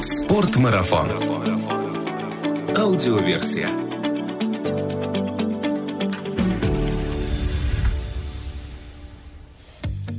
Спортмарафон. Аудиоверсия.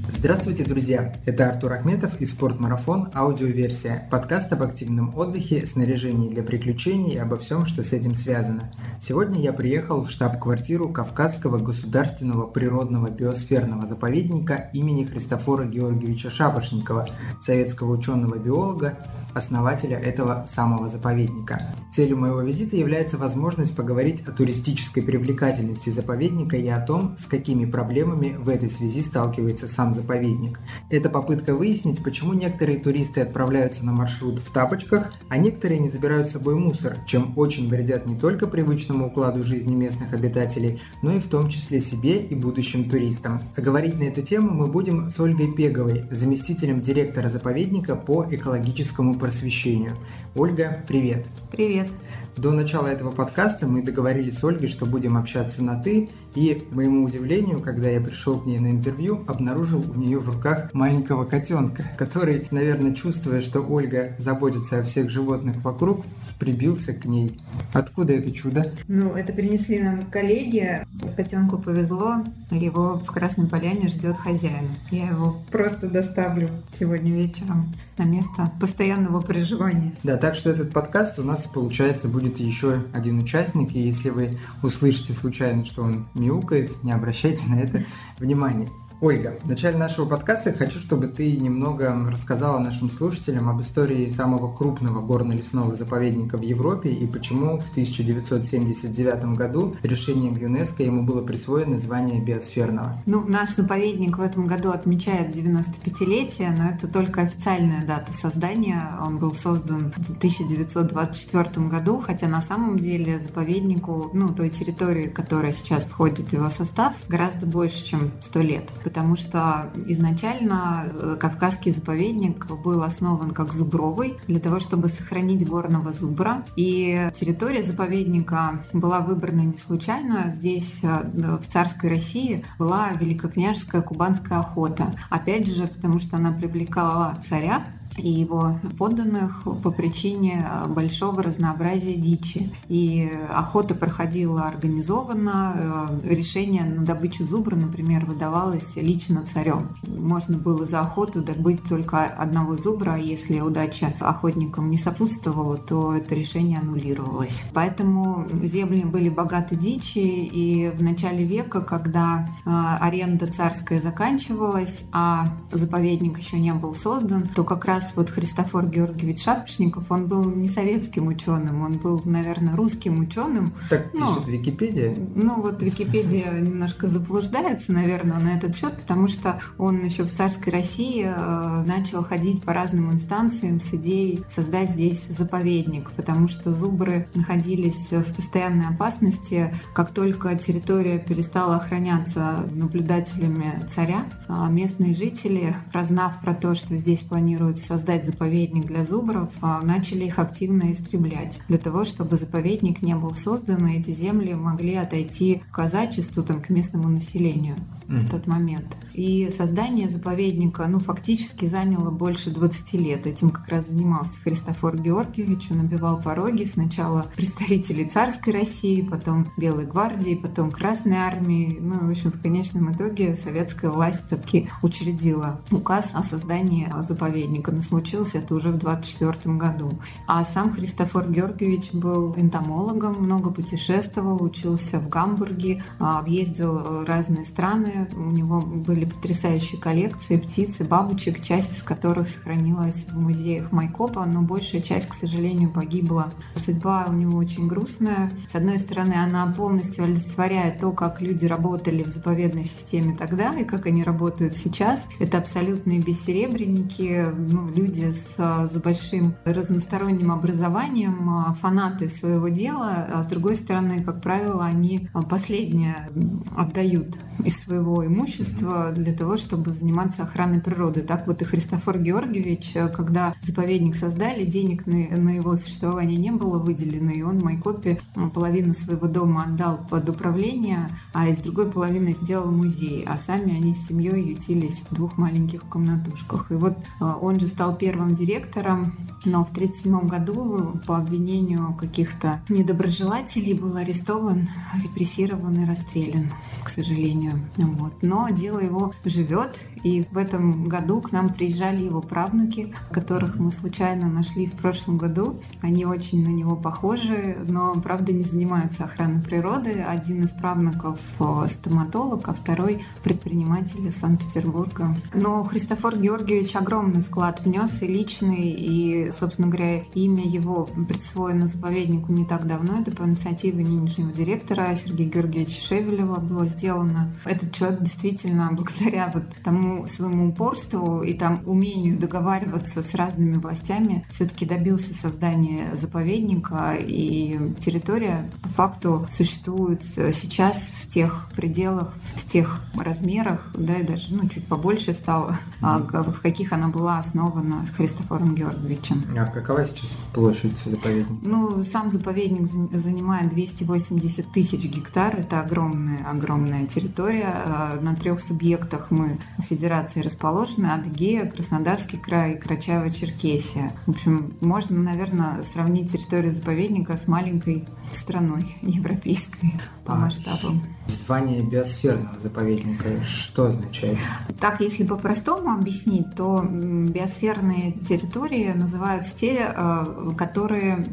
Здравствуйте, друзья! Это Артур Ахметов и «Спортмарафон. Аудиоверсия» – подкаст об активном отдыхе, снаряжении для приключений и обо всем, что с этим связано. Сегодня я приехал в штаб-квартиру Кавказского государственного природного биосферного заповедника имени Христофора Георгиевича Шапошникова, советского ученого-биолога, основателя этого самого заповедника. Целью моего визита является возможность поговорить о туристической привлекательности заповедника и о том, с какими проблемами в этой связи сталкивается сам заповедник. Это попытка выяснить, почему некоторые туристы отправляются на маршрут в тапочках, а некоторые не забирают с собой мусор, чем очень вредят не только привычному укладу жизни местных обитателей, но и в том числе себе и будущим туристам. А говорить на эту тему мы будем с Ольгой Пеговой, заместителем директора заповедника по экологическому просвещению. Ольга, привет. Привет. До начала этого подкаста мы договорились с Ольгой, что будем общаться на «ты», и, к моему удивлению, когда я пришел к ней на интервью, обнаружил у нее в руках маленького котенка, который, наверное, чувствуя, что Ольга заботится о всех животных вокруг, прибился к ней. Откуда это чудо? Ну, это принесли нам коллеги. Котенку повезло, его в Красной Поляне ждет хозяин. Я его просто доставлю сегодня вечером на место постоянного проживания. Да, так что этот подкаст у нас, получается, будет еще один участник, и если вы услышите случайно, что он мяукает, не обращайте на это внимания. Ольга, в начале нашего подкаста хочу, чтобы ты немного рассказала нашим слушателям об истории самого крупного горно-лесного заповедника в Европе и почему в 1979 году решением ЮНЕСКО ему было присвоено звание биосферного. Ну, наш заповедник в этом году отмечает 95-летие, но это только официальная дата создания. Он был создан в 1924 году, хотя на самом деле заповеднику, ну, той территории, которая сейчас входит в его состав, гораздо больше, чем 100 лет потому что изначально э, Кавказский заповедник был основан как зубровый для того, чтобы сохранить горного зубра. И территория заповедника была выбрана не случайно. Здесь, э, в царской России, была великокняжеская кубанская охота. Опять же, потому что она привлекала царя и его подданных по причине а, большого разнообразия дичи. И охота проходила организованно. Э, решение на добычу зубра, например, выдавалось лично царем. Можно было за охоту добыть только одного зубра, а если удача охотникам не сопутствовала, то это решение аннулировалось. Поэтому земли были богаты дичи, и в начале века, когда э, аренда царская заканчивалась, а заповедник еще не был создан, то как раз вот Христофор Георгиевич Шапошников, он был не советским ученым, он был, наверное, русским ученым. Так ну, пишет Википедия. Ну вот Википедия немножко заблуждается, наверное, на этот счет, потому что он еще в царской России э, начал ходить по разным инстанциям с идеей создать здесь заповедник, потому что зубры находились в постоянной опасности, как только территория перестала охраняться наблюдателями царя, а местные жители, прознав про то, что здесь планируют создать заповедник для зубров, а, начали их активно истреблять. Для того, чтобы заповедник не был создан, и эти земли могли отойти к казачеству, там, к местному населению mm-hmm. в тот момент. И создание заповедника, ну, фактически заняло больше 20 лет. Этим как раз занимался Христофор Георгиевич. Он набивал пороги сначала представителей царской России, потом Белой гвардии, потом Красной армии. Ну, в общем, в конечном итоге советская власть таки учредила указ о создании заповедника. Но случилось это уже в 24 году. А сам Христофор Георгиевич был энтомологом, много путешествовал, учился в Гамбурге, а, объездил разные страны. У него были потрясающие коллекции птиц и бабочек, часть из которых сохранилась в музеях Майкопа, но большая часть, к сожалению, погибла. Судьба у него очень грустная. С одной стороны, она полностью олицетворяет то, как люди работали в заповедной системе тогда и как они работают сейчас. Это абсолютные бессеребренники, ну, люди с, с большим разносторонним образованием, а, фанаты своего дела. А с другой стороны, как правило, они последнее отдают из своего имущества для того, чтобы заниматься охраной природы. Так вот и Христофор Георгиевич, когда заповедник создали, денег на, на его существование не было выделено, и он Майкопе половину своего дома отдал под управление, а из другой половины сделал музей, а сами они с семьей ютились в двух маленьких комнатушках. И вот а, он же стал первым директором но в 1937 году по обвинению каких-то недоброжелателей был арестован, репрессирован и расстрелян, к сожалению. Вот. Но дело его живет, и в этом году к нам приезжали его правнуки, которых мы случайно нашли в прошлом году. Они очень на него похожи, но, правда, не занимаются охраной природы. Один из правнуков э, стоматолог, а второй предприниматель из Санкт-Петербурга. Но Христофор Георгиевич огромный вклад внес и личный, и, собственно говоря, имя его присвоено заповеднику не так давно. Это по инициативе нынешнего директора Сергея Георгиевича Шевелева было сделано. Этот человек действительно, благодаря вот тому своему упорству и там умению договариваться с разными властями, все-таки добился создания заповедника, и территория по факту существует сейчас в тех пределах, в тех размерах, да, и даже ну, чуть побольше стало, mm-hmm. в каких она была основана с Христофором Георгиевичем. А какова сейчас площадь заповедника? Ну, сам заповедник занимает 280 тысяч гектар. Это огромная, огромная территория. А, на трех субъектах мы федерации расположены. Адыгея, Краснодарский край, Карачаево-Черкесия. В общем, можно, наверное, сравнить территорию заповедника с маленькой страной европейской по а масштабам. Звание биосферного заповедника что означает? Так, если по-простому объяснить, то биосферные территории называются те, э, которые,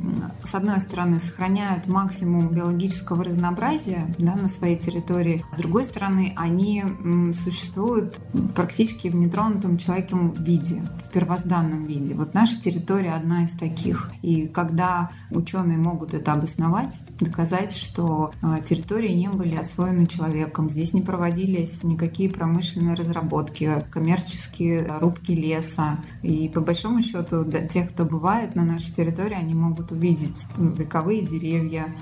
с одной стороны, сохраняют максимум биологического разнообразия да, на своей территории, с другой стороны, они существуют практически в нетронутом человеком виде, в первозданном виде. Вот наша территория одна из таких. И когда ученые могут это обосновать, доказать, что э, территории не были освоены человеком, здесь не проводились никакие промышленные разработки, коммерческие рубки леса. И по большому счету, для тех, кто бывает на нашей территории, они могут увидеть вековые деревья,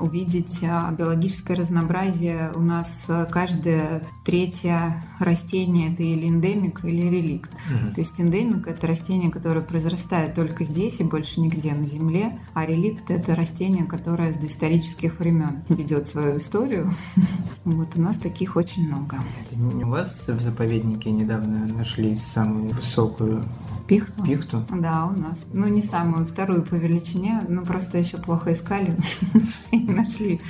увидеть а, биологическое разнообразие. У нас каждое третье растение это или эндемик, или реликт. Угу. То есть эндемик это растение, которое произрастает только здесь и больше нигде на Земле, а реликт это растение, которое с доисторических времен ведет свою историю. Вот у нас таких очень много. Это у вас в заповеднике недавно нашли самую высокую Пихту? Пихту? Да, у нас. Ну, не самую, вторую по величине, ну, просто еще плохо искали и нашли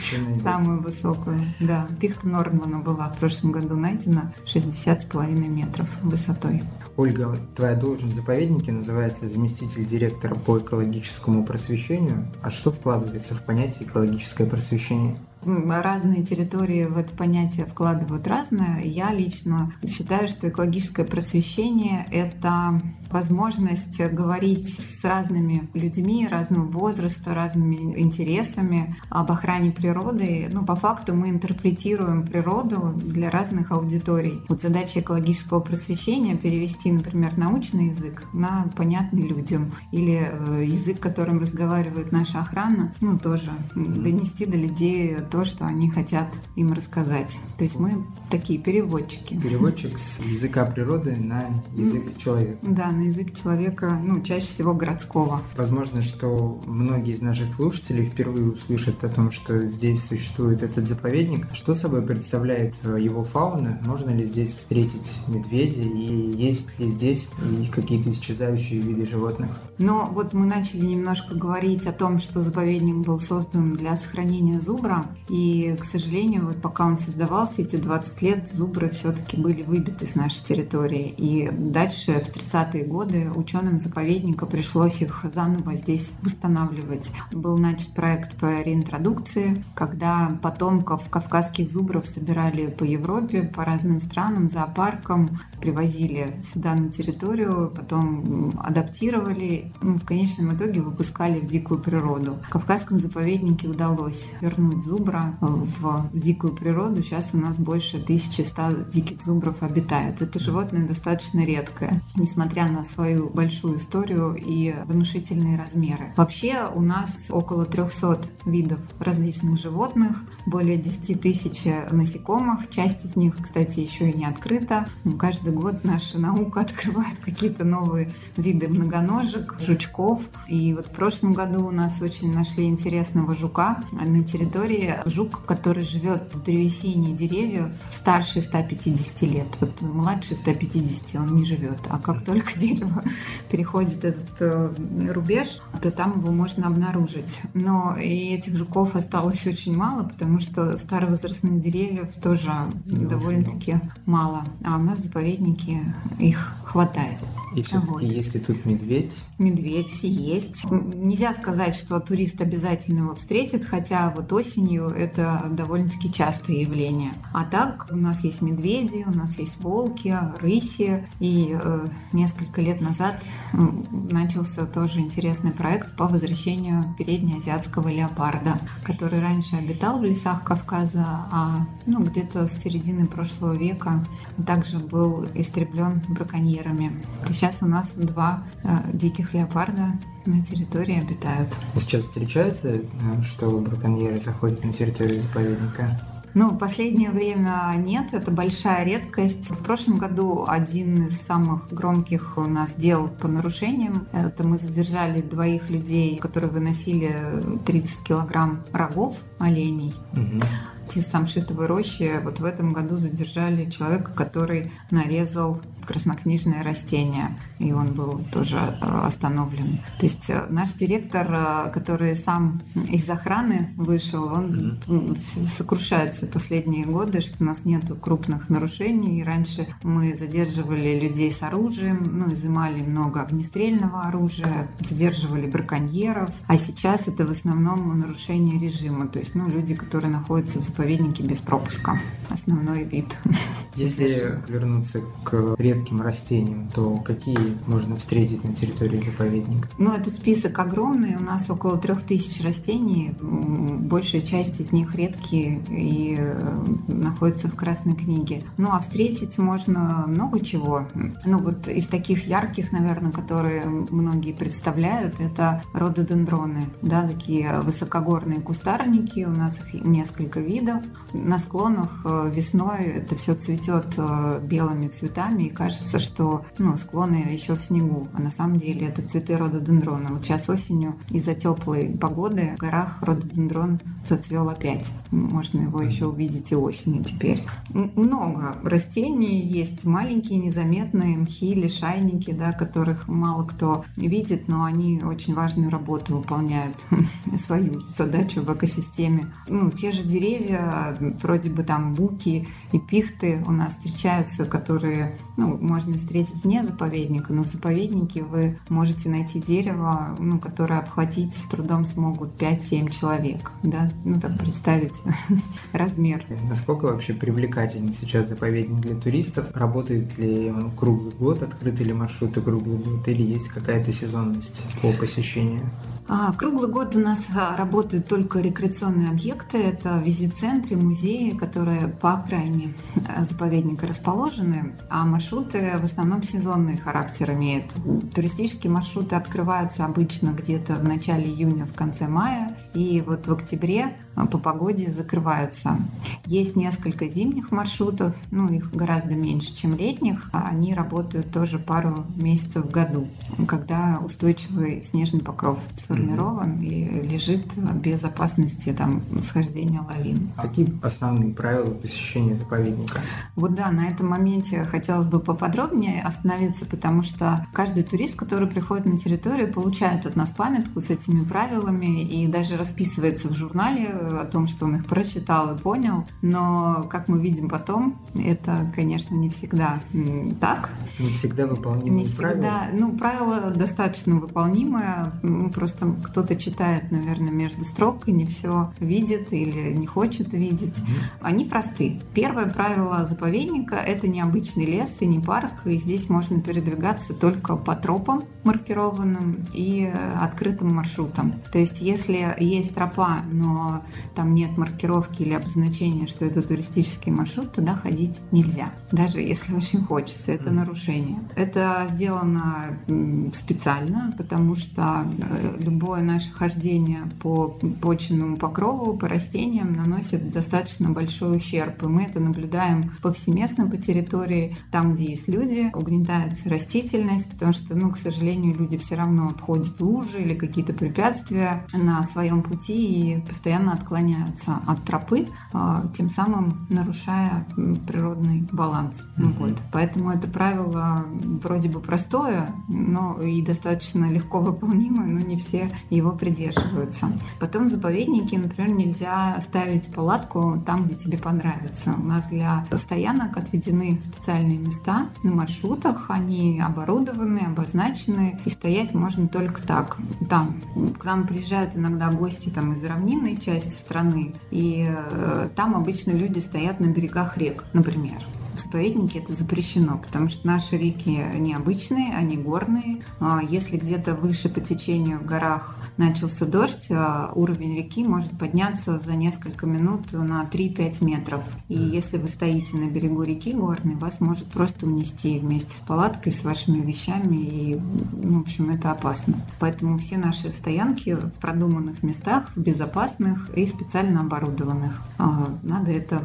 самую высокую. Да, пихта Нормана была в прошлом году найдена 60,5 метров высотой. Ольга, твоя должность в заповеднике называется заместитель директора по экологическому просвещению. А что вкладывается в понятие экологическое просвещение? Разные территории в это понятие вкладывают разное. Я лично считаю, что экологическое просвещение — это возможность говорить с разными людьми разного возраста, разными интересами об охране природы. Ну, по факту мы интерпретируем природу для разных аудиторий. Вот задача экологического просвещения — перевести, например, научный язык на понятный людям или э, язык, которым разговаривает наша охрана, ну, тоже донести до людей то, что они хотят им рассказать. То есть мы такие переводчики. Переводчик с языка природы на язык человека. Да, на язык человека, ну, чаще всего городского. Возможно, что многие из наших слушателей впервые услышат о том, что здесь существует этот заповедник. Что собой представляет его фауна? Можно ли здесь встретить медведя? И есть ли здесь какие-то исчезающие виды животных? Но вот мы начали немножко говорить о том, что заповедник был создан для сохранения зубра. И, к сожалению, вот пока он создавался, эти 20 лет зубры все-таки были выбиты с нашей территории. И дальше, в 30-е годы, ученым заповедника пришлось их заново здесь восстанавливать. Был начат проект по реинтродукции, когда потомков кавказских зубров собирали по Европе, по разным странам, зоопаркам, привозили сюда на территорию, потом адаптировали, ну, в конечном итоге выпускали в дикую природу. В Кавказском заповеднике удалось вернуть зубра в дикую природу. Сейчас у нас больше 1100 диких зубров обитает. Это животное достаточно редкое, несмотря на свою большую историю и внушительные размеры. Вообще у нас около 300 видов различных животных, более 10 тысяч насекомых. Часть из них, кстати, еще и не открыта. Каждый год наша наука открывает какие-то новые виды многоножек, жучков. И вот в прошлом году у нас очень нашли интересного жука на территории жук, который живет в древесине деревьев старше 150 лет. Вот младше 150 он не живет. А как только дерево переходит этот э, рубеж, то там его можно обнаружить. Но и этих жуков осталось очень мало, потому что старовозрастных деревьев тоже довольно-таки мало. А у нас в заповеднике их хватает. И все-таки, вот. если тут медведь? Медведь есть. Нельзя сказать, что турист обязательно его встретит, хотя вот осенью это довольно-таки частое явление. А так у нас есть медведи, у нас есть волки, рыси. И э, несколько лет назад начался тоже интересный проект по возвращению переднеазиатского леопарда, который раньше обитал в лесах Кавказа, а ну, где-то с середины прошлого века также был истреблен браконьерами. Сейчас у нас два э, диких леопарда на территории обитают. Сейчас встречается, э, что браконьеры заходят на территорию заповедника? Ну, последнее время нет, это большая редкость. В прошлом году один из самых громких у нас дел по нарушениям, это мы задержали двоих людей, которые выносили 30 килограмм рогов оленей. Угу из самшитовой рощи вот в этом году задержали человека, который нарезал краснокнижное растение, и он был тоже э, остановлен. То есть э, наш директор, э, который сам из охраны вышел, он mm-hmm. сокрушается последние годы, что у нас нет крупных нарушений. И раньше мы задерживали людей с оружием, ну, изымали много огнестрельного оружия, задерживали браконьеров, а сейчас это в основном нарушение режима, то есть ну, люди, которые находятся в заповеднике без пропуска. Основной вид. Если вернуться к редким растениям, то какие можно встретить на территории заповедника? Ну, этот список огромный. У нас около трех тысяч растений. Большая часть из них редкие и э, находятся в Красной книге. Ну, а встретить можно много чего. Ну, вот из таких ярких, наверное, которые многие представляют, это рододендроны. Да, такие высокогорные кустарники. У нас их несколько видов. На склонах э, весной это все цветет э, белыми цветами, и кажется, что ну, склоны еще в снегу, а на самом деле это цветы рододендрона. Вот сейчас осенью из-за теплой погоды в горах рододендрон зацвел опять. Можно его еще увидеть и осенью теперь. Много растений есть, маленькие, незаметные, мхи, лишайники, да, которых мало кто видит, но они очень важную работу выполняют, свою задачу в экосистеме. Ну, те же деревья, вроде бы там буки и пихты у нас встречаются, которые ну, можно встретить вне заповедника, но в заповеднике вы можете найти дерево, ну, которое обхватить с трудом смогут 5-7 человек. Да? Ну, так представить размер. Насколько вообще привлекательный сейчас заповедник для туристов? Работает ли он круглый год, открыты ли маршруты круглый год, или есть какая-то сезонность по посещению? А, круглый год у нас а, работают только рекреационные объекты. Это визит-центры, музеи, которые по окраине э, заповедника расположены, а маршруты в основном сезонный характер имеют. Туристические маршруты открываются обычно где-то в начале июня, в конце мая, и вот в октябре а, по погоде закрываются. Есть несколько зимних маршрутов, ну их гораздо меньше, чем летних. А они работают тоже пару месяцев в году, когда устойчивый снежный покров сформирован и лежит без опасности там схождения лавин. Какие основные правила посещения заповедника? Вот да, на этом моменте хотелось бы поподробнее остановиться, потому что каждый турист, который приходит на территорию, получает от нас памятку с этими правилами и даже расписывается в журнале о том, что он их прочитал и понял, но, как мы видим потом, это, конечно, не всегда так. Не всегда выполнимые не всегда, правила? Ну, правила достаточно выполнимые, просто кто-то читает, наверное, между строк и не все видит или не хочет видеть. Угу. Они просты. Первое правило заповедника – это необычный лес и не парк, и здесь можно передвигаться только по тропам маркированным и открытым маршрутам. То есть, если есть тропа, но там нет маркировки или обозначения, что это туристический маршрут, туда ходить нельзя, даже если очень хочется. Это нарушение. Это сделано специально, потому что э, любое наше хождение по почвенному покрову, по растениям наносит достаточно большой ущерб. И мы это наблюдаем повсеместно по территории, там, где есть люди, угнетается растительность, потому что, ну, к сожалению, люди все равно обходят лужи или какие-то препятствия на своем своем пути и постоянно отклоняются от тропы, а, тем самым нарушая природный баланс. Mm-hmm. Вот. Поэтому это правило вроде бы простое, но и достаточно легко выполнимое, но не все его придерживаются. Потом в заповеднике, например, нельзя ставить палатку там, где тебе понравится. У нас для стоянок отведены специальные места на маршрутах, они оборудованы, обозначены, и стоять можно только так. Там к нам приезжают иногда гости там, из равнинной части страны, и э, там обычно люди стоят на берегах рек, например. В заповеднике это запрещено, потому что наши реки необычные, они горные. А если где-то выше по течению в горах начался дождь, а уровень реки может подняться за несколько минут на 3-5 метров. И если вы стоите на берегу реки горной, вас может просто унести вместе с палаткой, с вашими вещами. И, ну, в общем, это опасно. Поэтому все наши стоянки в продуманных местах, в безопасных и специально оборудованных. А, надо это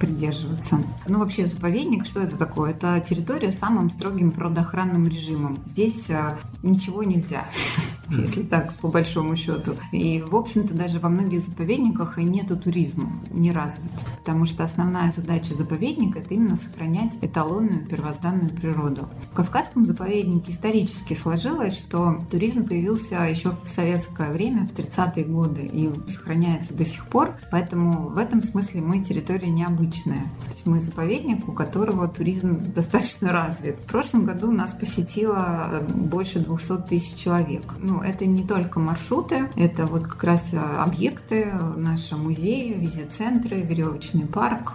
придерживаться. Ну, вообще, заповедник, что это такое? Это территория с самым строгим природоохранным режимом. Здесь а, ничего нельзя, если так, по большому счету. И, в общем-то, даже во многих заповедниках и нету туризма, не развит. Потому что основная задача заповедника – это именно сохранять эталонную первозданную природу. В Кавказском заповеднике исторически сложилось, что туризм появился еще в советское время, в 30-е годы, и сохраняется до сих пор. Поэтому в этом смысле мы территория необычная. То есть мы заповедник, у которого туризм достаточно развит. В прошлом году нас посетило больше 200 тысяч человек. Ну, это не только маршруты, это вот как раз э, объекты, наши музеи, визит-центры, веревочный парк.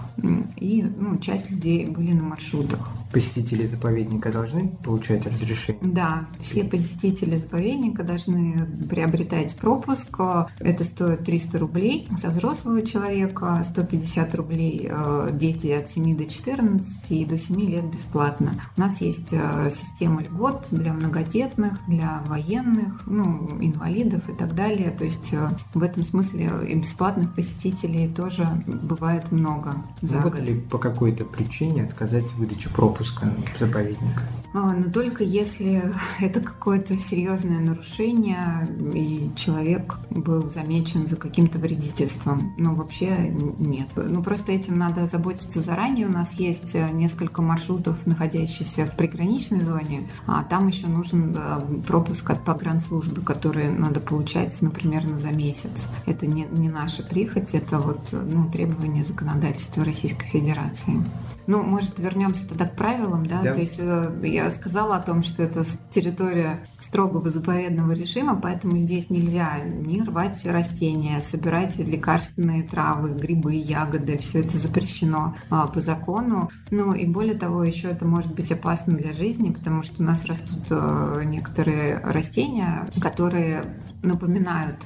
И ну, часть людей были на маршрутах. Посетители заповедника должны получать разрешение? Да, все посетители заповедника должны приобретать пропуск. Это стоит 300 рублей за взрослого человека, 150 рублей э, дети от 7 до 14 и до 7 лет бесплатно. У нас есть э, система льгот для многодетных, для военных, ну, инвалидов и так далее. То есть э, в этом смысле и бесплатных посетителей тоже бывает много за Могут год. ли по какой-то причине отказать в выдаче пропуска в заповедник? А, но только если это какое-то серьезное нарушение и человек был замечен за каким-то вредительством. Но вообще нет. Ну просто этим надо заботиться заранее. У нас есть э, несколько маршрутов, находящихся в приграничной зоне, а там еще нужен э, пропуск от погранслужбы, который надо получать, например, на за месяц. Это не, не наша прихоть, это вот ну, требование законодательства Российской Федерации. Ну, может, вернемся тогда к правилам, да? да? То есть э, я сказала о том, что это территория строгого заповедного режима, поэтому здесь нельзя не рвать растения, собирать лекарственные травы, грибы, ягоды, все это запрещено а, по закону. Ну и более того, еще это может быть опасно для жизни, потому что у нас растут а, некоторые растения, которые напоминают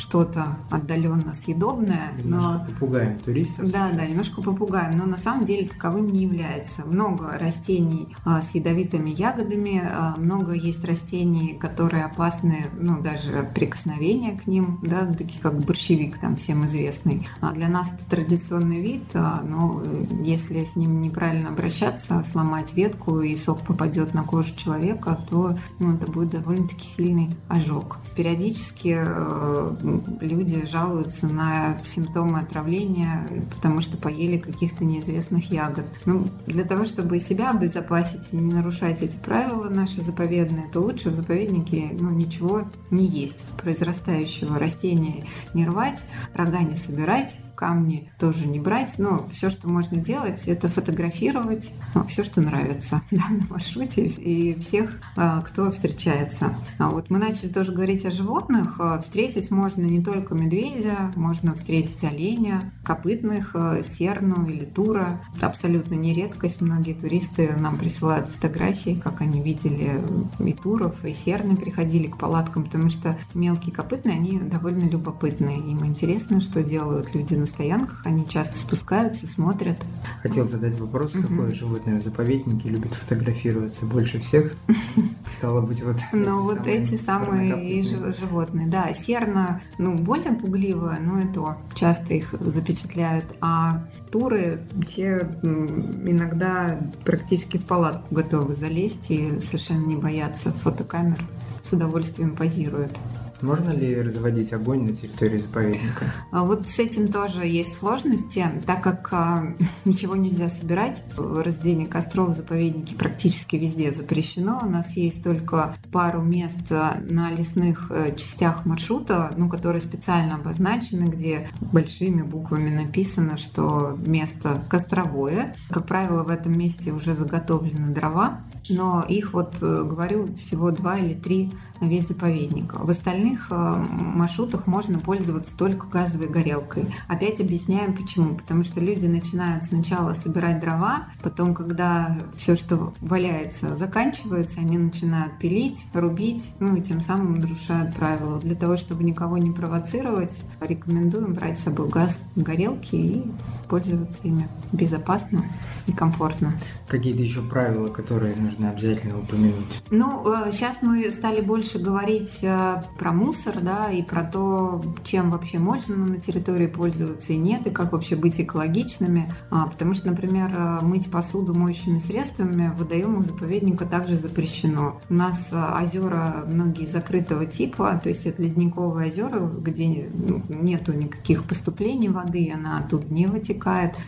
что-то отдаленно съедобное. Немножко но... попугаем туристов. Да, сейчас. да, немножко попугаем, но на самом деле таковым не является. Много растений а, с ядовитыми ягодами, а, много есть растений, которые опасны, ну, даже прикосновение к ним, да, такие как борщевик, там, всем известный. А для нас это традиционный вид, а, но если с ним неправильно обращаться, сломать ветку и сок попадет на кожу человека, то ну, это будет довольно-таки сильный ожог. Периодически э, люди жалуются на симптомы отравления, потому что поели каких-то неизвестных ягод. Ну, для того, чтобы себя обезопасить и не нарушать эти правила наши заповедные, то лучше в заповеднике ну, ничего не есть произрастающего растения не рвать, рога не собирать, камни тоже не брать, но все, что можно делать, это фотографировать ну, все, что нравится да, на маршруте и всех, а, кто встречается. А вот мы начали тоже говорить о животных. А, встретить можно не только медведя, можно встретить оленя, копытных, серну или тура. Это абсолютно не редкость. Многие туристы нам присылают фотографии, как они видели и туров, и серны приходили к палаткам, потому что мелкие копытные, они довольно любопытные. Им интересно, что делают люди на стоянках, они часто спускаются, смотрят. Хотел задать вопрос, угу. какое животное в заповеднике любит фотографироваться больше всех? Стало быть, вот Ну, вот эти самые животные, да. Серна, ну, более пугливая, но и то часто их запечатляют. А туры, те иногда практически в палатку готовы залезть и совершенно не боятся фотокамер, с удовольствием позируют. Можно ли разводить огонь на территории заповедника? А вот с этим тоже есть сложности, так как а, ничего нельзя собирать. Разведение костров в заповеднике практически везде запрещено. У нас есть только пару мест на лесных э, частях маршрута, ну, которые специально обозначены, где большими буквами написано, что место костровое. Как правило, в этом месте уже заготовлены дрова, но их вот, э, говорю, всего два или три на весь заповедник. В остальных э, маршрутах можно пользоваться только газовой горелкой. Опять объясняем почему. Потому что люди начинают сначала собирать дрова, потом, когда все, что валяется, заканчивается, они начинают пилить, рубить, ну и тем самым нарушают правила. Для того, чтобы никого не провоцировать, рекомендуем брать с собой газ горелки и пользоваться ими безопасно и комфортно. Какие-то еще правила, которые нужно обязательно упомянуть? Ну, сейчас э, мы стали больше говорить э, про мусор, да, и про то, чем вообще можно на территории пользоваться и нет, и как вообще быть экологичными. А, потому что, например, э, мыть посуду моющими средствами в водоемах заповедника также запрещено. У нас озера многие закрытого типа, то есть это ледниковые озера, где ну, нету никаких поступлений воды, она оттуда не вытекает.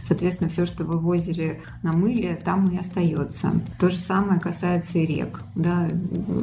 Соответственно, все, что вы в озере намыли, там и остается. То же самое касается и рек. Да?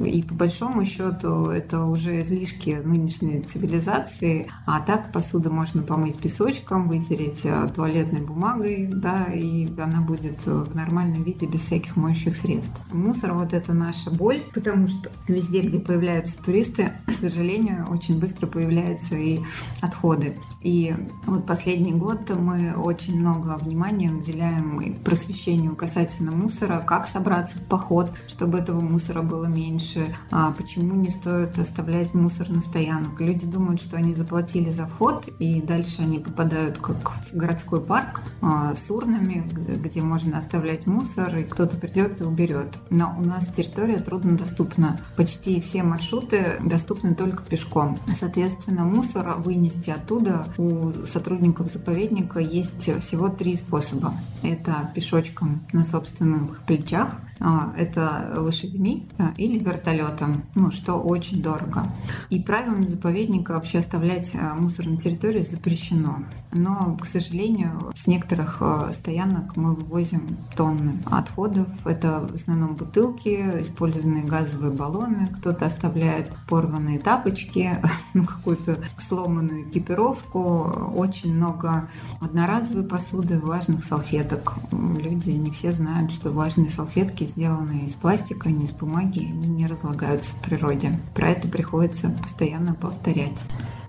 И по большому счету это уже излишки нынешней цивилизации. А так посуду можно помыть песочком, вытереть э, туалетной бумагой, да, и она будет в нормальном виде без всяких моющих средств. Мусор вот это наша боль, потому что везде, где появляются туристы, к сожалению, очень быстро появляются и отходы. И вот последний год мы очень много внимания уделяем просвещению касательно мусора, как собраться в поход, чтобы этого мусора было меньше, а почему не стоит оставлять мусор на стоянок. Люди думают, что они заплатили за вход, и дальше они попадают как в городской парк а, с урнами, где можно оставлять мусор, и кто-то придет и уберет. Но у нас территория труднодоступна. Почти все маршруты доступны только пешком. Соответственно, мусор вынести оттуда у сотрудников заповедника есть всего три способа. Это пешочком на собственных плечах, а, это лошадьми а, или вертолетом, ну, что очень дорого. И правилами заповедника вообще оставлять а, мусор на территории запрещено. Но, к сожалению, с некоторых стоянок мы вывозим тонны отходов. Это в основном бутылки, использованные газовые баллоны, кто-то оставляет порванные тапочки, ну, какую-то сломанную экипировку, очень много одноразовой посуды, влажных салфеток. Люди не все знают, что влажные салфетки сделаны из пластика, не из бумаги, они не разлагаются в природе. Про это приходится постоянно повторять.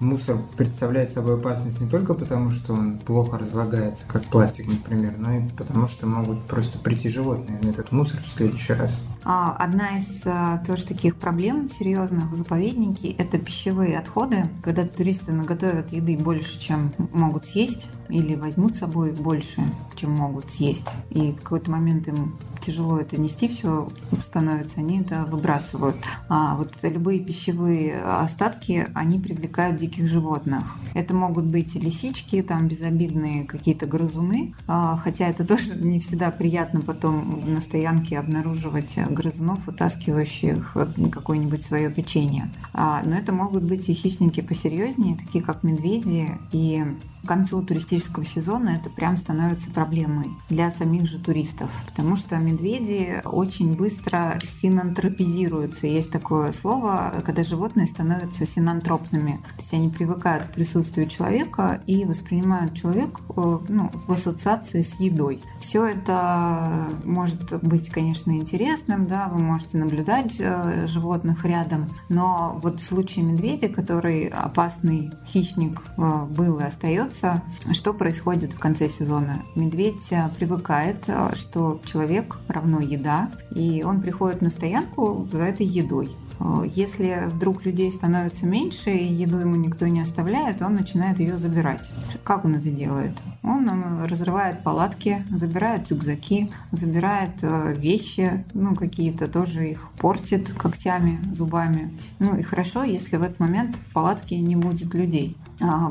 Мусор представляет собой опасность не только потому, что он плохо разлагается, как пластик, например, но и потому, что могут просто прийти животные на этот мусор в следующий раз. А, одна из а, тоже таких проблем серьезных в заповеднике – это пищевые отходы. Когда туристы наготовят еды больше, чем могут съесть, или возьмут с собой больше, чем могут съесть, и в какой-то момент им тяжело это нести, все становится, они это выбрасывают. А вот любые пищевые остатки, они привлекают диких животных. Это могут быть лисички, там безобидные какие-то грызуны, а, хотя это тоже не всегда приятно потом на стоянке обнаруживать грызунов, вытаскивающих какое-нибудь свое печенье. А, но это могут быть и хищники посерьезнее, такие как медведи и к концу туристического сезона это прям становится проблемой для самих же туристов, потому что медведи очень быстро синантропизируются. Есть такое слово, когда животные становятся синантропными. То есть они привыкают к присутствию человека и воспринимают человека э, ну, в ассоциации с едой. Все это может быть, конечно, интересным, да, вы можете наблюдать э, животных рядом, но вот в случае медведя, который опасный хищник э, был и остается, остается. Что происходит в конце сезона? Медведь э, привыкает, э, что человек равно еда, и он приходит на стоянку за этой едой. Э, если вдруг людей становится меньше, и еду ему никто не оставляет, он начинает ее забирать. Как он это делает? Он разрывает палатки, забирает рюкзаки, забирает вещи, ну какие-то тоже их портит когтями, зубами. Ну и хорошо, если в этот момент в палатке не будет людей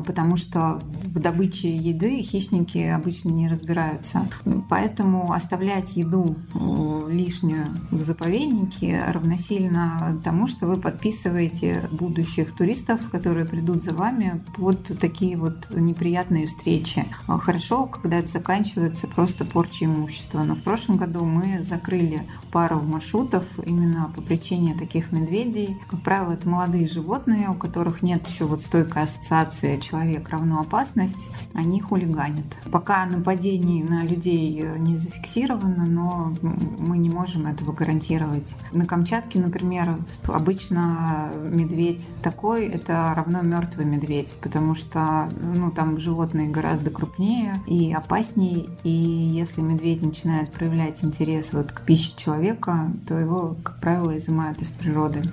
потому что в добыче еды хищники обычно не разбираются. Поэтому оставлять еду э, лишнюю в заповеднике равносильно тому, что вы подписываете будущих туристов, которые придут за вами под такие вот неприятные встречи. Хорошо, когда это заканчивается просто порчей имущества. Но в прошлом году мы закрыли пару маршрутов именно по причине таких медведей. Как правило, это молодые животные, у которых нет еще вот стойкой ассоциации человек равно опасность, они хулиганят. Пока нападений на людей не зафиксировано, но мы не можем этого гарантировать. На Камчатке, например, обычно медведь такой, это равно мертвый медведь, потому что ну, там животные гораздо крупнее и опаснее, и если медведь начинает проявлять интерес вот к пище человека, то его, как правило, изымают из природы.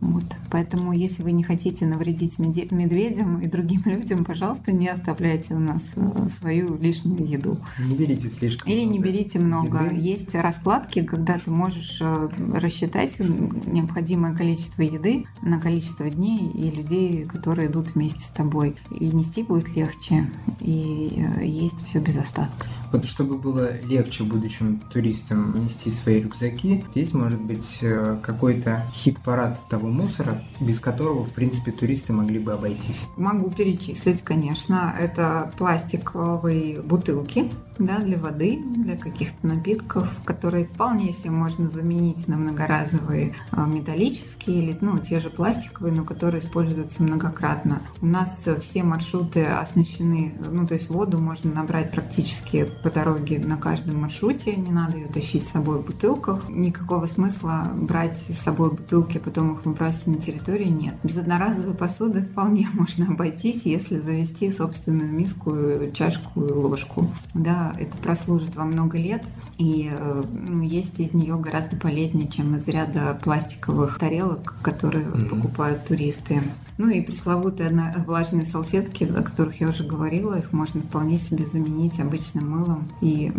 Вот. Поэтому, если вы не хотите навредить медведям и другим людям, пожалуйста, не оставляйте у нас э, свою лишнюю еду. Не берите слишком Или много не берите много. Еды. Есть раскладки, когда ты можешь э, рассчитать необходимое количество еды на количество дней и людей, которые идут вместе с тобой. И нести будет легче, и э, есть все без остатка. Вот чтобы было легче будущим туристам нести свои рюкзаки, здесь может быть какой-то хит-парад того мусора, без которого, в принципе, туристы могли бы обойтись? Могу перечислить, конечно. Это пластиковые бутылки, да, для воды, для каких-то напитков, которые вполне себе можно заменить на многоразовые а, металлические или ну, те же пластиковые, но которые используются многократно. У нас все маршруты оснащены, ну то есть воду можно набрать практически по дороге на каждом маршруте, не надо ее тащить с собой в бутылках. Никакого смысла брать с собой бутылки, потом их выбрасывать на территории нет. Без одноразовой посуды вполне можно обойтись, если завести собственную миску, чашку и ложку. Да, это прослужит во много лет, и э, ну, есть из нее гораздо полезнее, чем из ряда пластиковых тарелок, которые mm-hmm. покупают туристы. Ну и пресловутые влажные салфетки, о которых я уже говорила, их можно вполне себе заменить обычным мылом и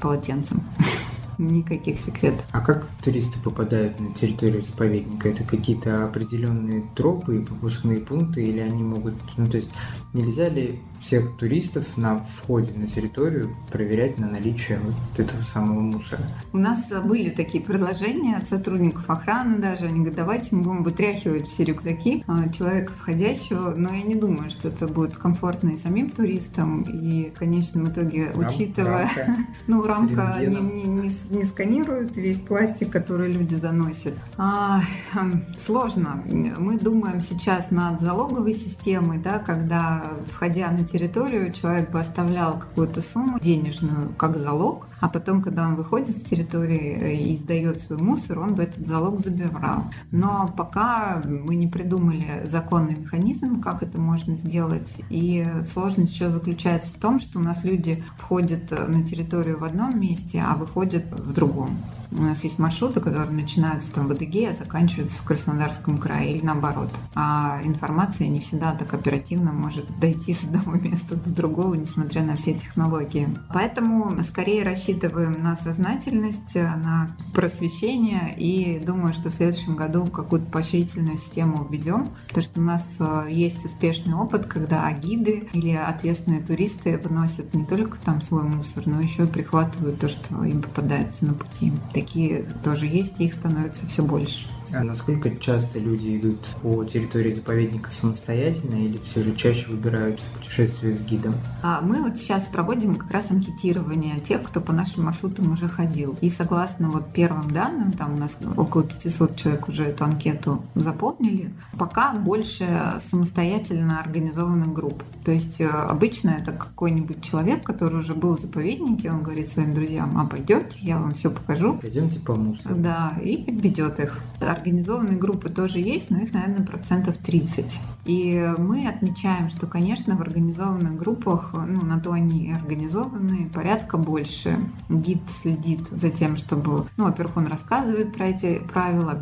полотенцем. никаких секретов. А как туристы попадают на территорию заповедника? Это какие-то определенные тропы и пропускные пункты, или они могут, ну то есть нельзя ли всех туристов на входе на территорию проверять на наличие вот этого самого мусора? У нас были такие предложения от сотрудников охраны даже, они говорят, давайте мы будем вытряхивать все рюкзаки а, человека входящего, но я не думаю, что это будет комфортно и самим туристам, и в конечном итоге, учитывая, рамка ну рамка не, не, не, не сканирует весь пластик, который люди заносят. А, хм, сложно. Мы думаем сейчас над залоговой системой, да, когда, входя на территорию, человек бы оставлял какую-то сумму денежную как залог, а потом, когда он выходит с территории э, и сдает свой мусор, он бы этот залог забирал. Но пока мы не придумали законный механизм, как это можно сделать, и сложность еще заключается в том, что у нас люди входят на территорию в одном месте, а выходят в другом. У нас есть маршруты, которые начинаются там в Адыгее, а заканчиваются в Краснодарском крае или наоборот. А информация не всегда так оперативно может дойти с одного места до другого, несмотря на все технологии. Поэтому скорее рассчитываем на сознательность, на просвещение и думаю, что в следующем году какую-то поощрительную систему введем, потому что у нас э, есть успешный опыт, когда гиды или ответственные туристы выносят не только там свой мусор, но еще и прихватывают то, что им попадается на пути такие тоже есть, и их становится все больше. А насколько часто люди идут по территории заповедника самостоятельно или все же чаще выбирают путешествие с гидом? А мы вот сейчас проводим как раз анкетирование тех, кто по нашим маршрутам уже ходил. И согласно вот первым данным, там у нас около 500 человек уже эту анкету заполнили, пока больше самостоятельно организованных групп. То есть э, обычно это какой-нибудь человек, который уже был в заповеднике, он говорит своим друзьям, а пойдемте, я вам все покажу. Пойдемте по мусору. Да, и ведет их организованные группы тоже есть, но их, наверное, процентов 30. И мы отмечаем, что, конечно, в организованных группах, ну, на то они и организованы, порядка больше. Гид следит за тем, чтобы, ну, во-первых, он рассказывает про эти правила,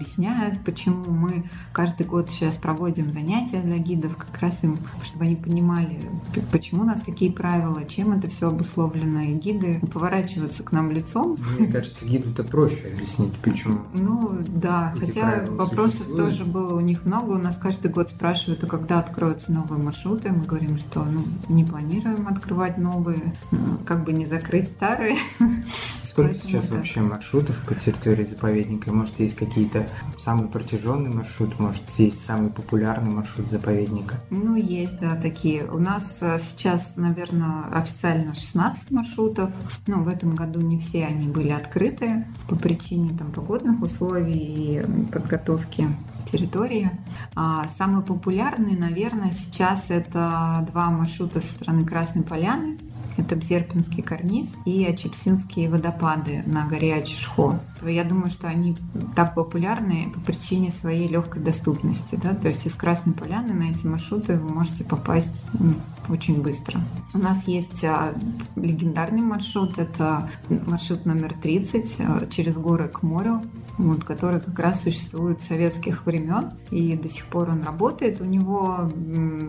почему мы каждый год сейчас проводим занятия для гидов, как раз им, чтобы они понимали, узнали, почему у нас такие правила, чем это все обусловлено. И гиды поворачиваются к нам лицом. Мне кажется, гиду-то проще объяснить, почему. Ну да, Эти хотя вопросов существуют. тоже было у них много. У нас каждый год спрашивают, а когда откроются новые маршруты. Мы говорим, что ну, не планируем открывать новые, как бы не закрыть старые. Сколько Поэтому сейчас вообще маршрутов по территории заповедника? Может, есть какие-то самый протяженный маршрут, может, есть самый популярный маршрут заповедника? Ну, есть, да, такие. У нас э, сейчас, наверное, официально 16 маршрутов. Ну, в этом году не все они были открыты по причине там, погодных условий и подготовки территории. А самый популярный, наверное, сейчас это два маршрута со стороны Красной Поляны. Это Бзерпинский карниз и Ачепсинские водопады на горе Ачишхо. Я думаю, что они так популярны по причине своей легкой доступности. Да? То есть из Красной Поляны на эти маршруты вы можете попасть очень быстро. У нас есть а, легендарный маршрут. Это маршрут номер 30 а, через горы к морю вот, который как раз существует с советских времен, и до сих пор он работает. У него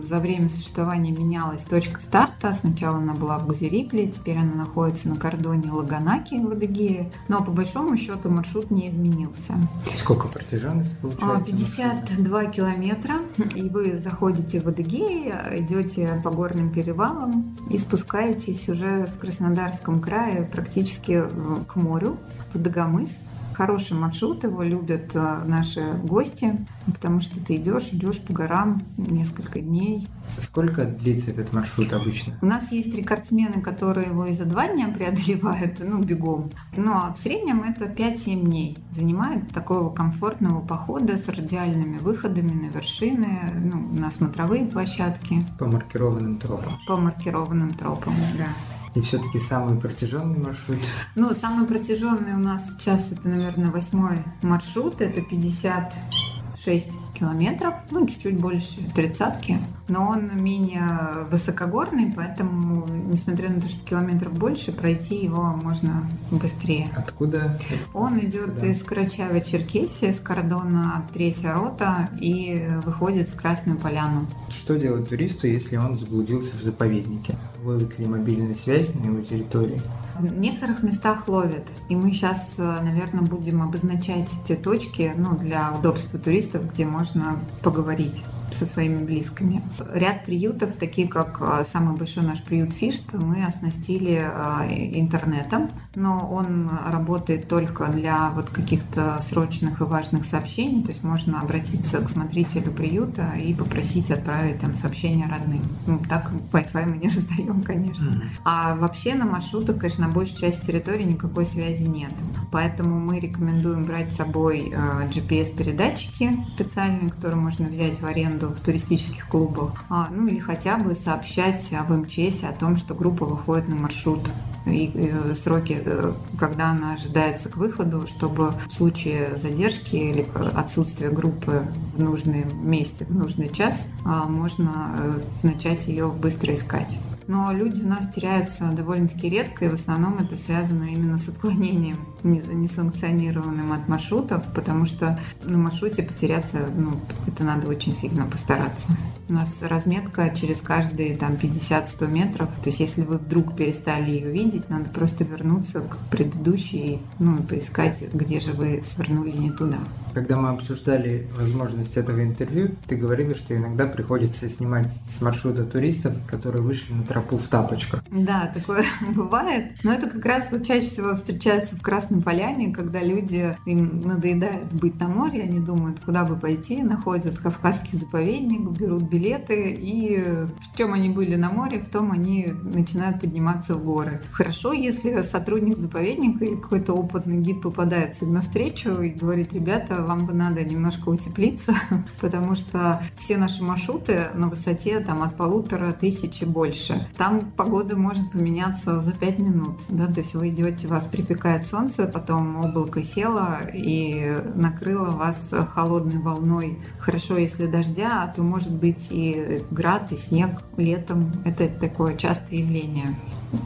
за время существования менялась точка старта. Сначала она была в Гузерипле, теперь она находится на кордоне Лаганаки в Адыгее. Но по большому счету маршрут не изменился. Сколько протяженность А, получается? 52 километра, и вы заходите в Адыгею, идете по горным перевалам и спускаетесь уже в Краснодарском крае практически в- к морю, в Дагомыс. Хороший маршрут, его любят э, наши гости, потому что ты идешь, идешь по горам несколько дней. Сколько длится этот маршрут обычно? У нас есть рекордсмены, которые его и за два дня преодолевают, ну, бегом. Ну, а в среднем это 5-7 дней. Занимает такого комфортного похода с радиальными выходами на вершины, ну, на смотровые площадки, По маркированным тропам. по маркированным тропам, да. И все-таки самый протяженный маршрут. Ну, самый протяженный у нас сейчас это, наверное, восьмой маршрут. Это 56 километров, ну, чуть-чуть больше тридцатки. Но он менее высокогорный, поэтому, несмотря на то, что километров больше, пройти его можно быстрее. Откуда? Он идет Да. из Карачаева-Черкесии, с кордона Третья рота и выходит в Красную Поляну. Что делать туристу, если он заблудился в заповеднике? Ловит ли мобильная связь на его территории? В некоторых местах ловят, и мы сейчас, наверное, будем обозначать те точки ну, для удобства туристов, где можно поговорить со своими близкими. Ряд приютов, такие как а, самый большой наш приют Фишт, мы оснастили а, интернетом, но он работает только для вот каких-то срочных и важных сообщений, то есть можно обратиться к смотрителю приюта и попросить отправить там сообщение родным. Ну, так Wi-Fi мы не раздаем, конечно. А вообще на маршрутах, конечно, на большей части территории никакой связи нет. Поэтому мы рекомендуем брать с собой э, GPS-передатчики специальные, которые можно взять в аренду в туристических клубах. А, ну или хотя бы сообщать в МЧС о том, что группа выходит на маршрут и э, сроки, э, когда она ожидается к выходу, чтобы в случае задержки или отсутствия группы в нужном месте, в нужный час, а, можно э, начать ее быстро искать. Но люди у нас теряются довольно-таки редко, и в основном это связано именно с отклонением не- несанкционированным от маршрутов, потому что на маршруте потеряться, ну, это надо очень сильно постараться. У нас разметка через каждые там 50-100 метров, то есть если вы вдруг перестали ее видеть, надо просто вернуться к предыдущей, ну, и поискать, где же вы свернули не туда. Когда мы обсуждали возможность этого интервью, ты говорила, что иногда приходится снимать с маршрута туристов, которые вышли на тропу в тапочках. Да, такое бывает. Но это как раз вот чаще всего встречается в Красной Поляне, когда люди, им надоедает быть на море, они думают, куда бы пойти, находят Кавказский заповедник, берут билеты, и в чем они были на море, в том они начинают подниматься в горы. Хорошо, если сотрудник заповедника или какой-то опытный гид попадается навстречу и говорит, ребята, вам бы надо немножко утеплиться, потому что все наши маршруты на высоте там от полутора тысяч и больше. Там погода может поменяться за пять минут, да, то есть вы идете, вас припекает солнце, потом облако село и накрыло вас холодной волной. Хорошо, если дождя, а то может быть и град, и снег летом. Это такое частое явление.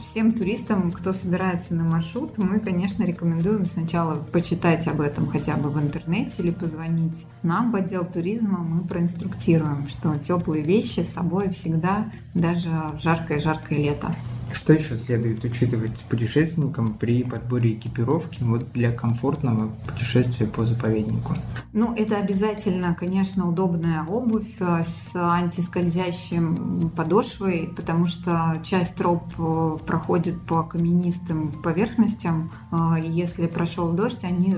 Всем туристам, кто собирается на маршрут, мы, конечно, рекомендуем сначала почитать об этом хотя бы в интернете или позвонить нам в отдел туризма. Мы проинструктируем, что теплые вещи с собой всегда, даже в жаркое-жаркое лето. Что еще следует учитывать путешественникам при подборе экипировки вот для комфортного путешествия по заповеднику? Ну, это обязательно, конечно, удобная обувь э, с антискользящим подошвой, потому что часть троп э, проходит по каменистым поверхностям, э, и если прошел дождь, они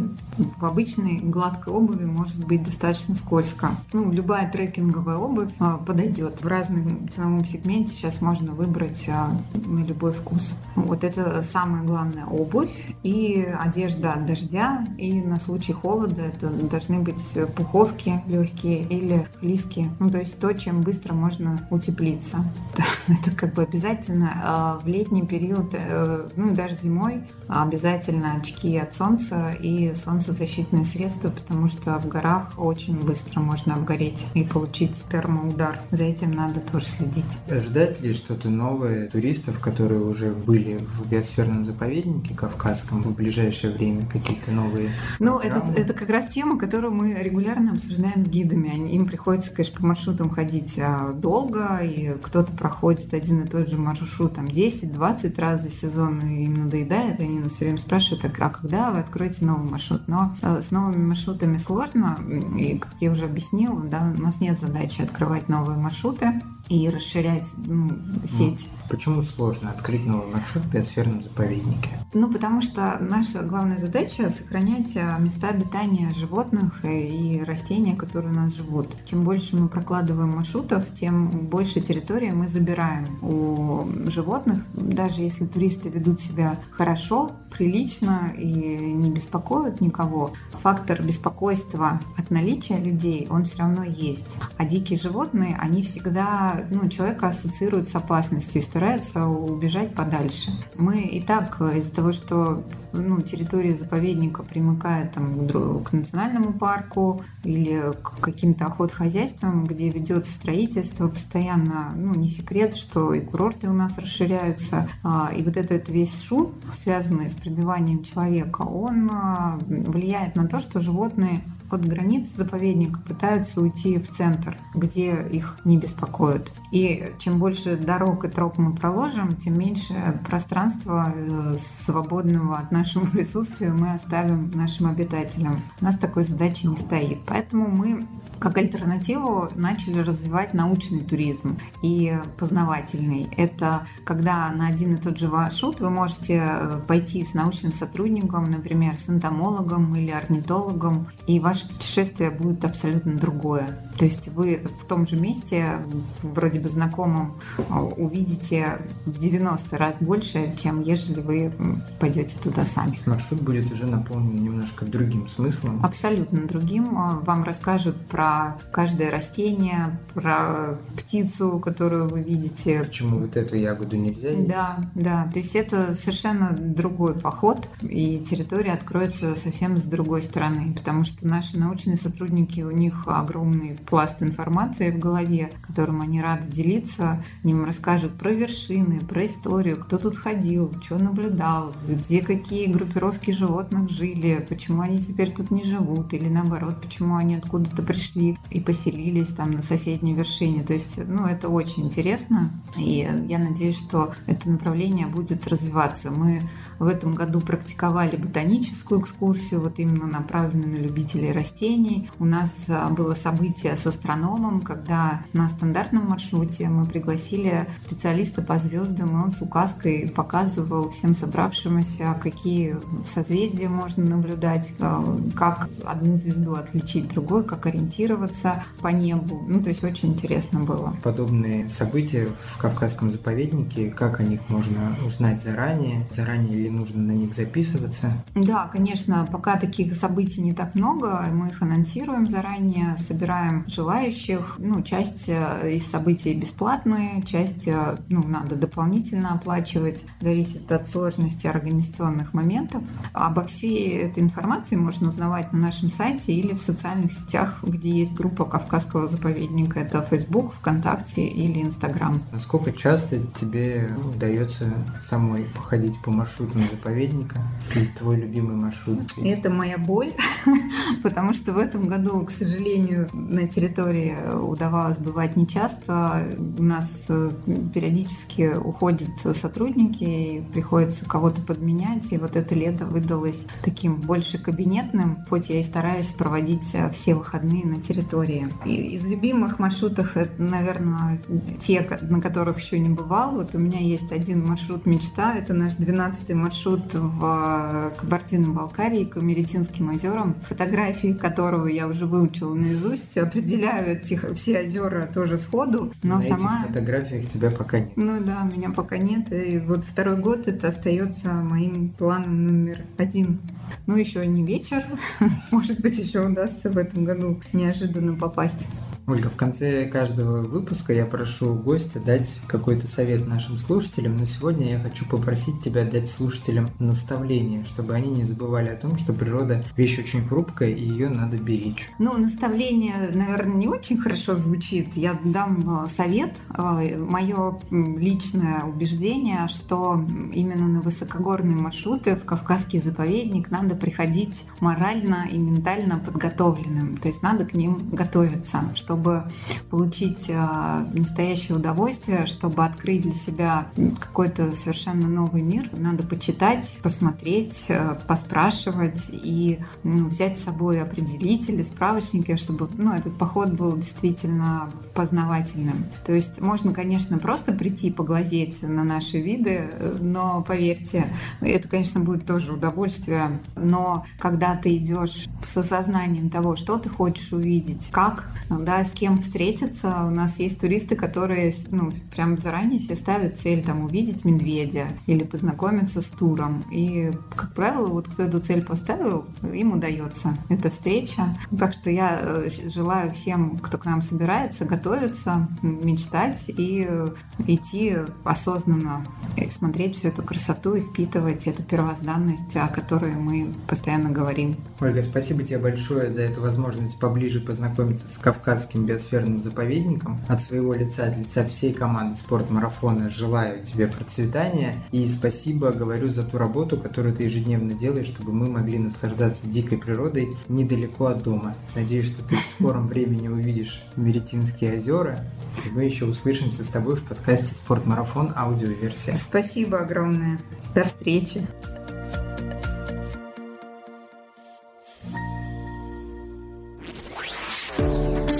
в обычной гладкой обуви может быть достаточно скользко. Ну, любая трекинговая обувь подойдет. В разном ценовом сегменте сейчас можно выбрать на любой вкус. Вот это самая главная обувь и одежда от дождя. И на случай холода это должны быть пуховки легкие или флиски. Ну, то есть то, чем быстро можно утеплиться. Это как бы обязательно а в летний период, э, ну и даже зимой обязательно очки от солнца и солнцезащитные средства, потому что в горах очень быстро можно обгореть и получить термоудар. За этим надо тоже следить. Ожидать ли что-то новое туристов, которые уже были в биосферном заповеднике Кавказском в ближайшее время, какие-то новые Ну, это, это как раз тема, которую мы регулярно обсуждаем с гидами. Им приходится, конечно, по маршрутам ходить а, долго, и кто-то проходит один и тот же маршрут там 10-20 раз за сезон, и им надоедает, они нас все время спрашивают, а когда вы откроете новый маршрут? Но э, с новыми маршрутами сложно, и, как я уже объяснила, да, у нас нет задачи открывать новые маршруты и расширять ну, сеть. Почему сложно открыть новый маршрут в биосферном заповеднике? Ну, потому что наша главная задача — сохранять а, места обитания животных и растений, которые у нас живут. Чем больше мы прокладываем маршрутов, тем больше территории мы забираем у животных. Даже если туристы ведут себя хорошо, прилично и не беспокоят никого, фактор беспокойства от наличия людей, он все равно есть. А дикие животные, они всегда ну, человека ассоциируют с опасностью и стараются убежать подальше. Мы и так э, из-за того, что ну, территория заповедника примыкает там, к национальному парку или к каким-то охотхозяйствам, где ведется строительство постоянно, ну, не секрет, что и курорты у нас расширяются. А, и вот этот весь шум, связанный с пребыванием человека, он а, влияет на то, что животные от границ заповедника пытаются уйти в центр, где их не беспокоят. И чем больше дорог и троп мы проложим, тем меньше пространства э, свободного от нашего присутствия мы оставим нашим обитателям. У нас такой задачи не стоит. Поэтому мы как альтернативу начали развивать научный туризм и познавательный. Это когда на один и тот же маршрут вы можете э, пойти с научным сотрудником, например, с энтомологом или орнитологом, и ваше путешествие будет абсолютно другое. То есть вы в том же месте, вроде бы знакомым, э, увидите в 90 раз больше, чем ежели вы пойдете туда сами. Маршрут будет уже наполнен немножко другим смыслом. Абсолютно другим. Э, вам расскажут про каждое растение, про птицу, которую вы видите. Почему вот эту ягоду нельзя есть? Да, да. То есть это совершенно другой поход, и территория откроется совсем с другой стороны, потому что наши научные сотрудники, у них огромный пласт информации в голове, которым они рады делиться. Им расскажут про вершины, про историю, кто тут ходил, что наблюдал, где какие группировки животных жили, почему они теперь тут не живут, или наоборот, почему они откуда-то пришли и поселились там на соседней вершине. То есть, ну, это очень интересно, и я надеюсь, что это направление будет развиваться. Мы в этом году практиковали ботаническую экскурсию, вот именно направленную на любителей растений. У нас а, было событие с астрономом, когда на стандартном маршруте мы пригласили специалиста по звездам, и он с указкой показывал всем собравшимся, какие созвездия можно наблюдать, а, как одну звезду отличить другой, как ориентироваться по небу. Ну, то есть очень интересно было. Подобные события в Кавказском заповеднике, как о них можно узнать заранее, заранее ли или нужно на них записываться? Да, конечно, пока таких событий не так много, мы их анонсируем заранее, собираем желающих. Ну, часть э, из событий бесплатные, часть э, ну, надо дополнительно оплачивать, зависит от сложности организационных моментов. Обо всей этой информации можно узнавать на нашем сайте или в социальных сетях, где есть группа Кавказского заповедника. Это Facebook, ВКонтакте или Инстаграм. Насколько часто тебе удается самой походить по маршрутам заповедника? Или твой любимый маршрут здесь? Это моя боль, потому что в этом году, к сожалению, на территории удавалось бывать нечасто. У нас э, периодически уходят сотрудники, и приходится кого-то подменять. И вот это лето выдалось таким больше кабинетным, хоть я и стараюсь проводить э, все выходные на территории. И из любимых маршрутов, это, наверное, те, на которых еще не бывал. Вот у меня есть один маршрут мечта, это наш 12-й маршрут в Кабардино-Балкарии, к Меретинским озерам, фотографии которого я уже выучила наизусть, определяю эти, все озера тоже сходу, но на сама... этих фотографиях тебя пока нет. Ну да, меня пока нет, и вот второй год это остается моим планом номер один. Ну еще не вечер, может быть еще удастся в этом году неожиданно попасть. Ольга, в конце каждого выпуска я прошу гостя дать какой-то совет нашим слушателям, но сегодня я хочу попросить тебя дать слушателям наставление, чтобы они не забывали о том, что природа вещь очень хрупкая и ее надо беречь. Ну, наставление, наверное, не очень хорошо звучит. Я дам э, совет. Э, Мое личное убеждение, что именно на высокогорные маршруты в Кавказский заповедник надо приходить морально и ментально подготовленным. То есть надо к ним готовиться, чтобы чтобы получить э, настоящее удовольствие, чтобы открыть для себя какой-то совершенно новый мир, надо почитать, посмотреть, э, поспрашивать и ну, взять с собой определители, справочники, чтобы ну, этот поход был действительно познавательным. То есть можно, конечно, просто прийти поглазеть на наши виды, но поверьте, это, конечно, будет тоже удовольствие. Но когда ты идешь с осознанием того, что ты хочешь увидеть, как, да, с кем встретиться. У нас есть туристы, которые ну, прям заранее себе ставят цель там, увидеть медведя или познакомиться с туром. И, как правило, вот кто эту цель поставил, им удается эта встреча. Так что я э, желаю всем, кто к нам собирается, готовиться, мечтать и э, идти осознанно, и смотреть всю эту красоту и впитывать эту первозданность, о которой мы постоянно говорим. Ольга, спасибо тебе большое за эту возможность поближе познакомиться с кавказским Кавказским биосферным заповедником. От своего лица, от лица всей команды спортмарафона желаю тебе процветания и спасибо говорю за ту работу, которую ты ежедневно делаешь, чтобы мы могли наслаждаться дикой природой недалеко от дома. Надеюсь, что ты в скором времени увидишь Меретинские озера, и мы еще услышимся с тобой в подкасте «Спортмарафон. Аудиоверсия». Спасибо огромное. До встречи.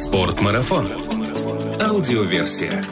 Спортмарафон. Аудиоверсия.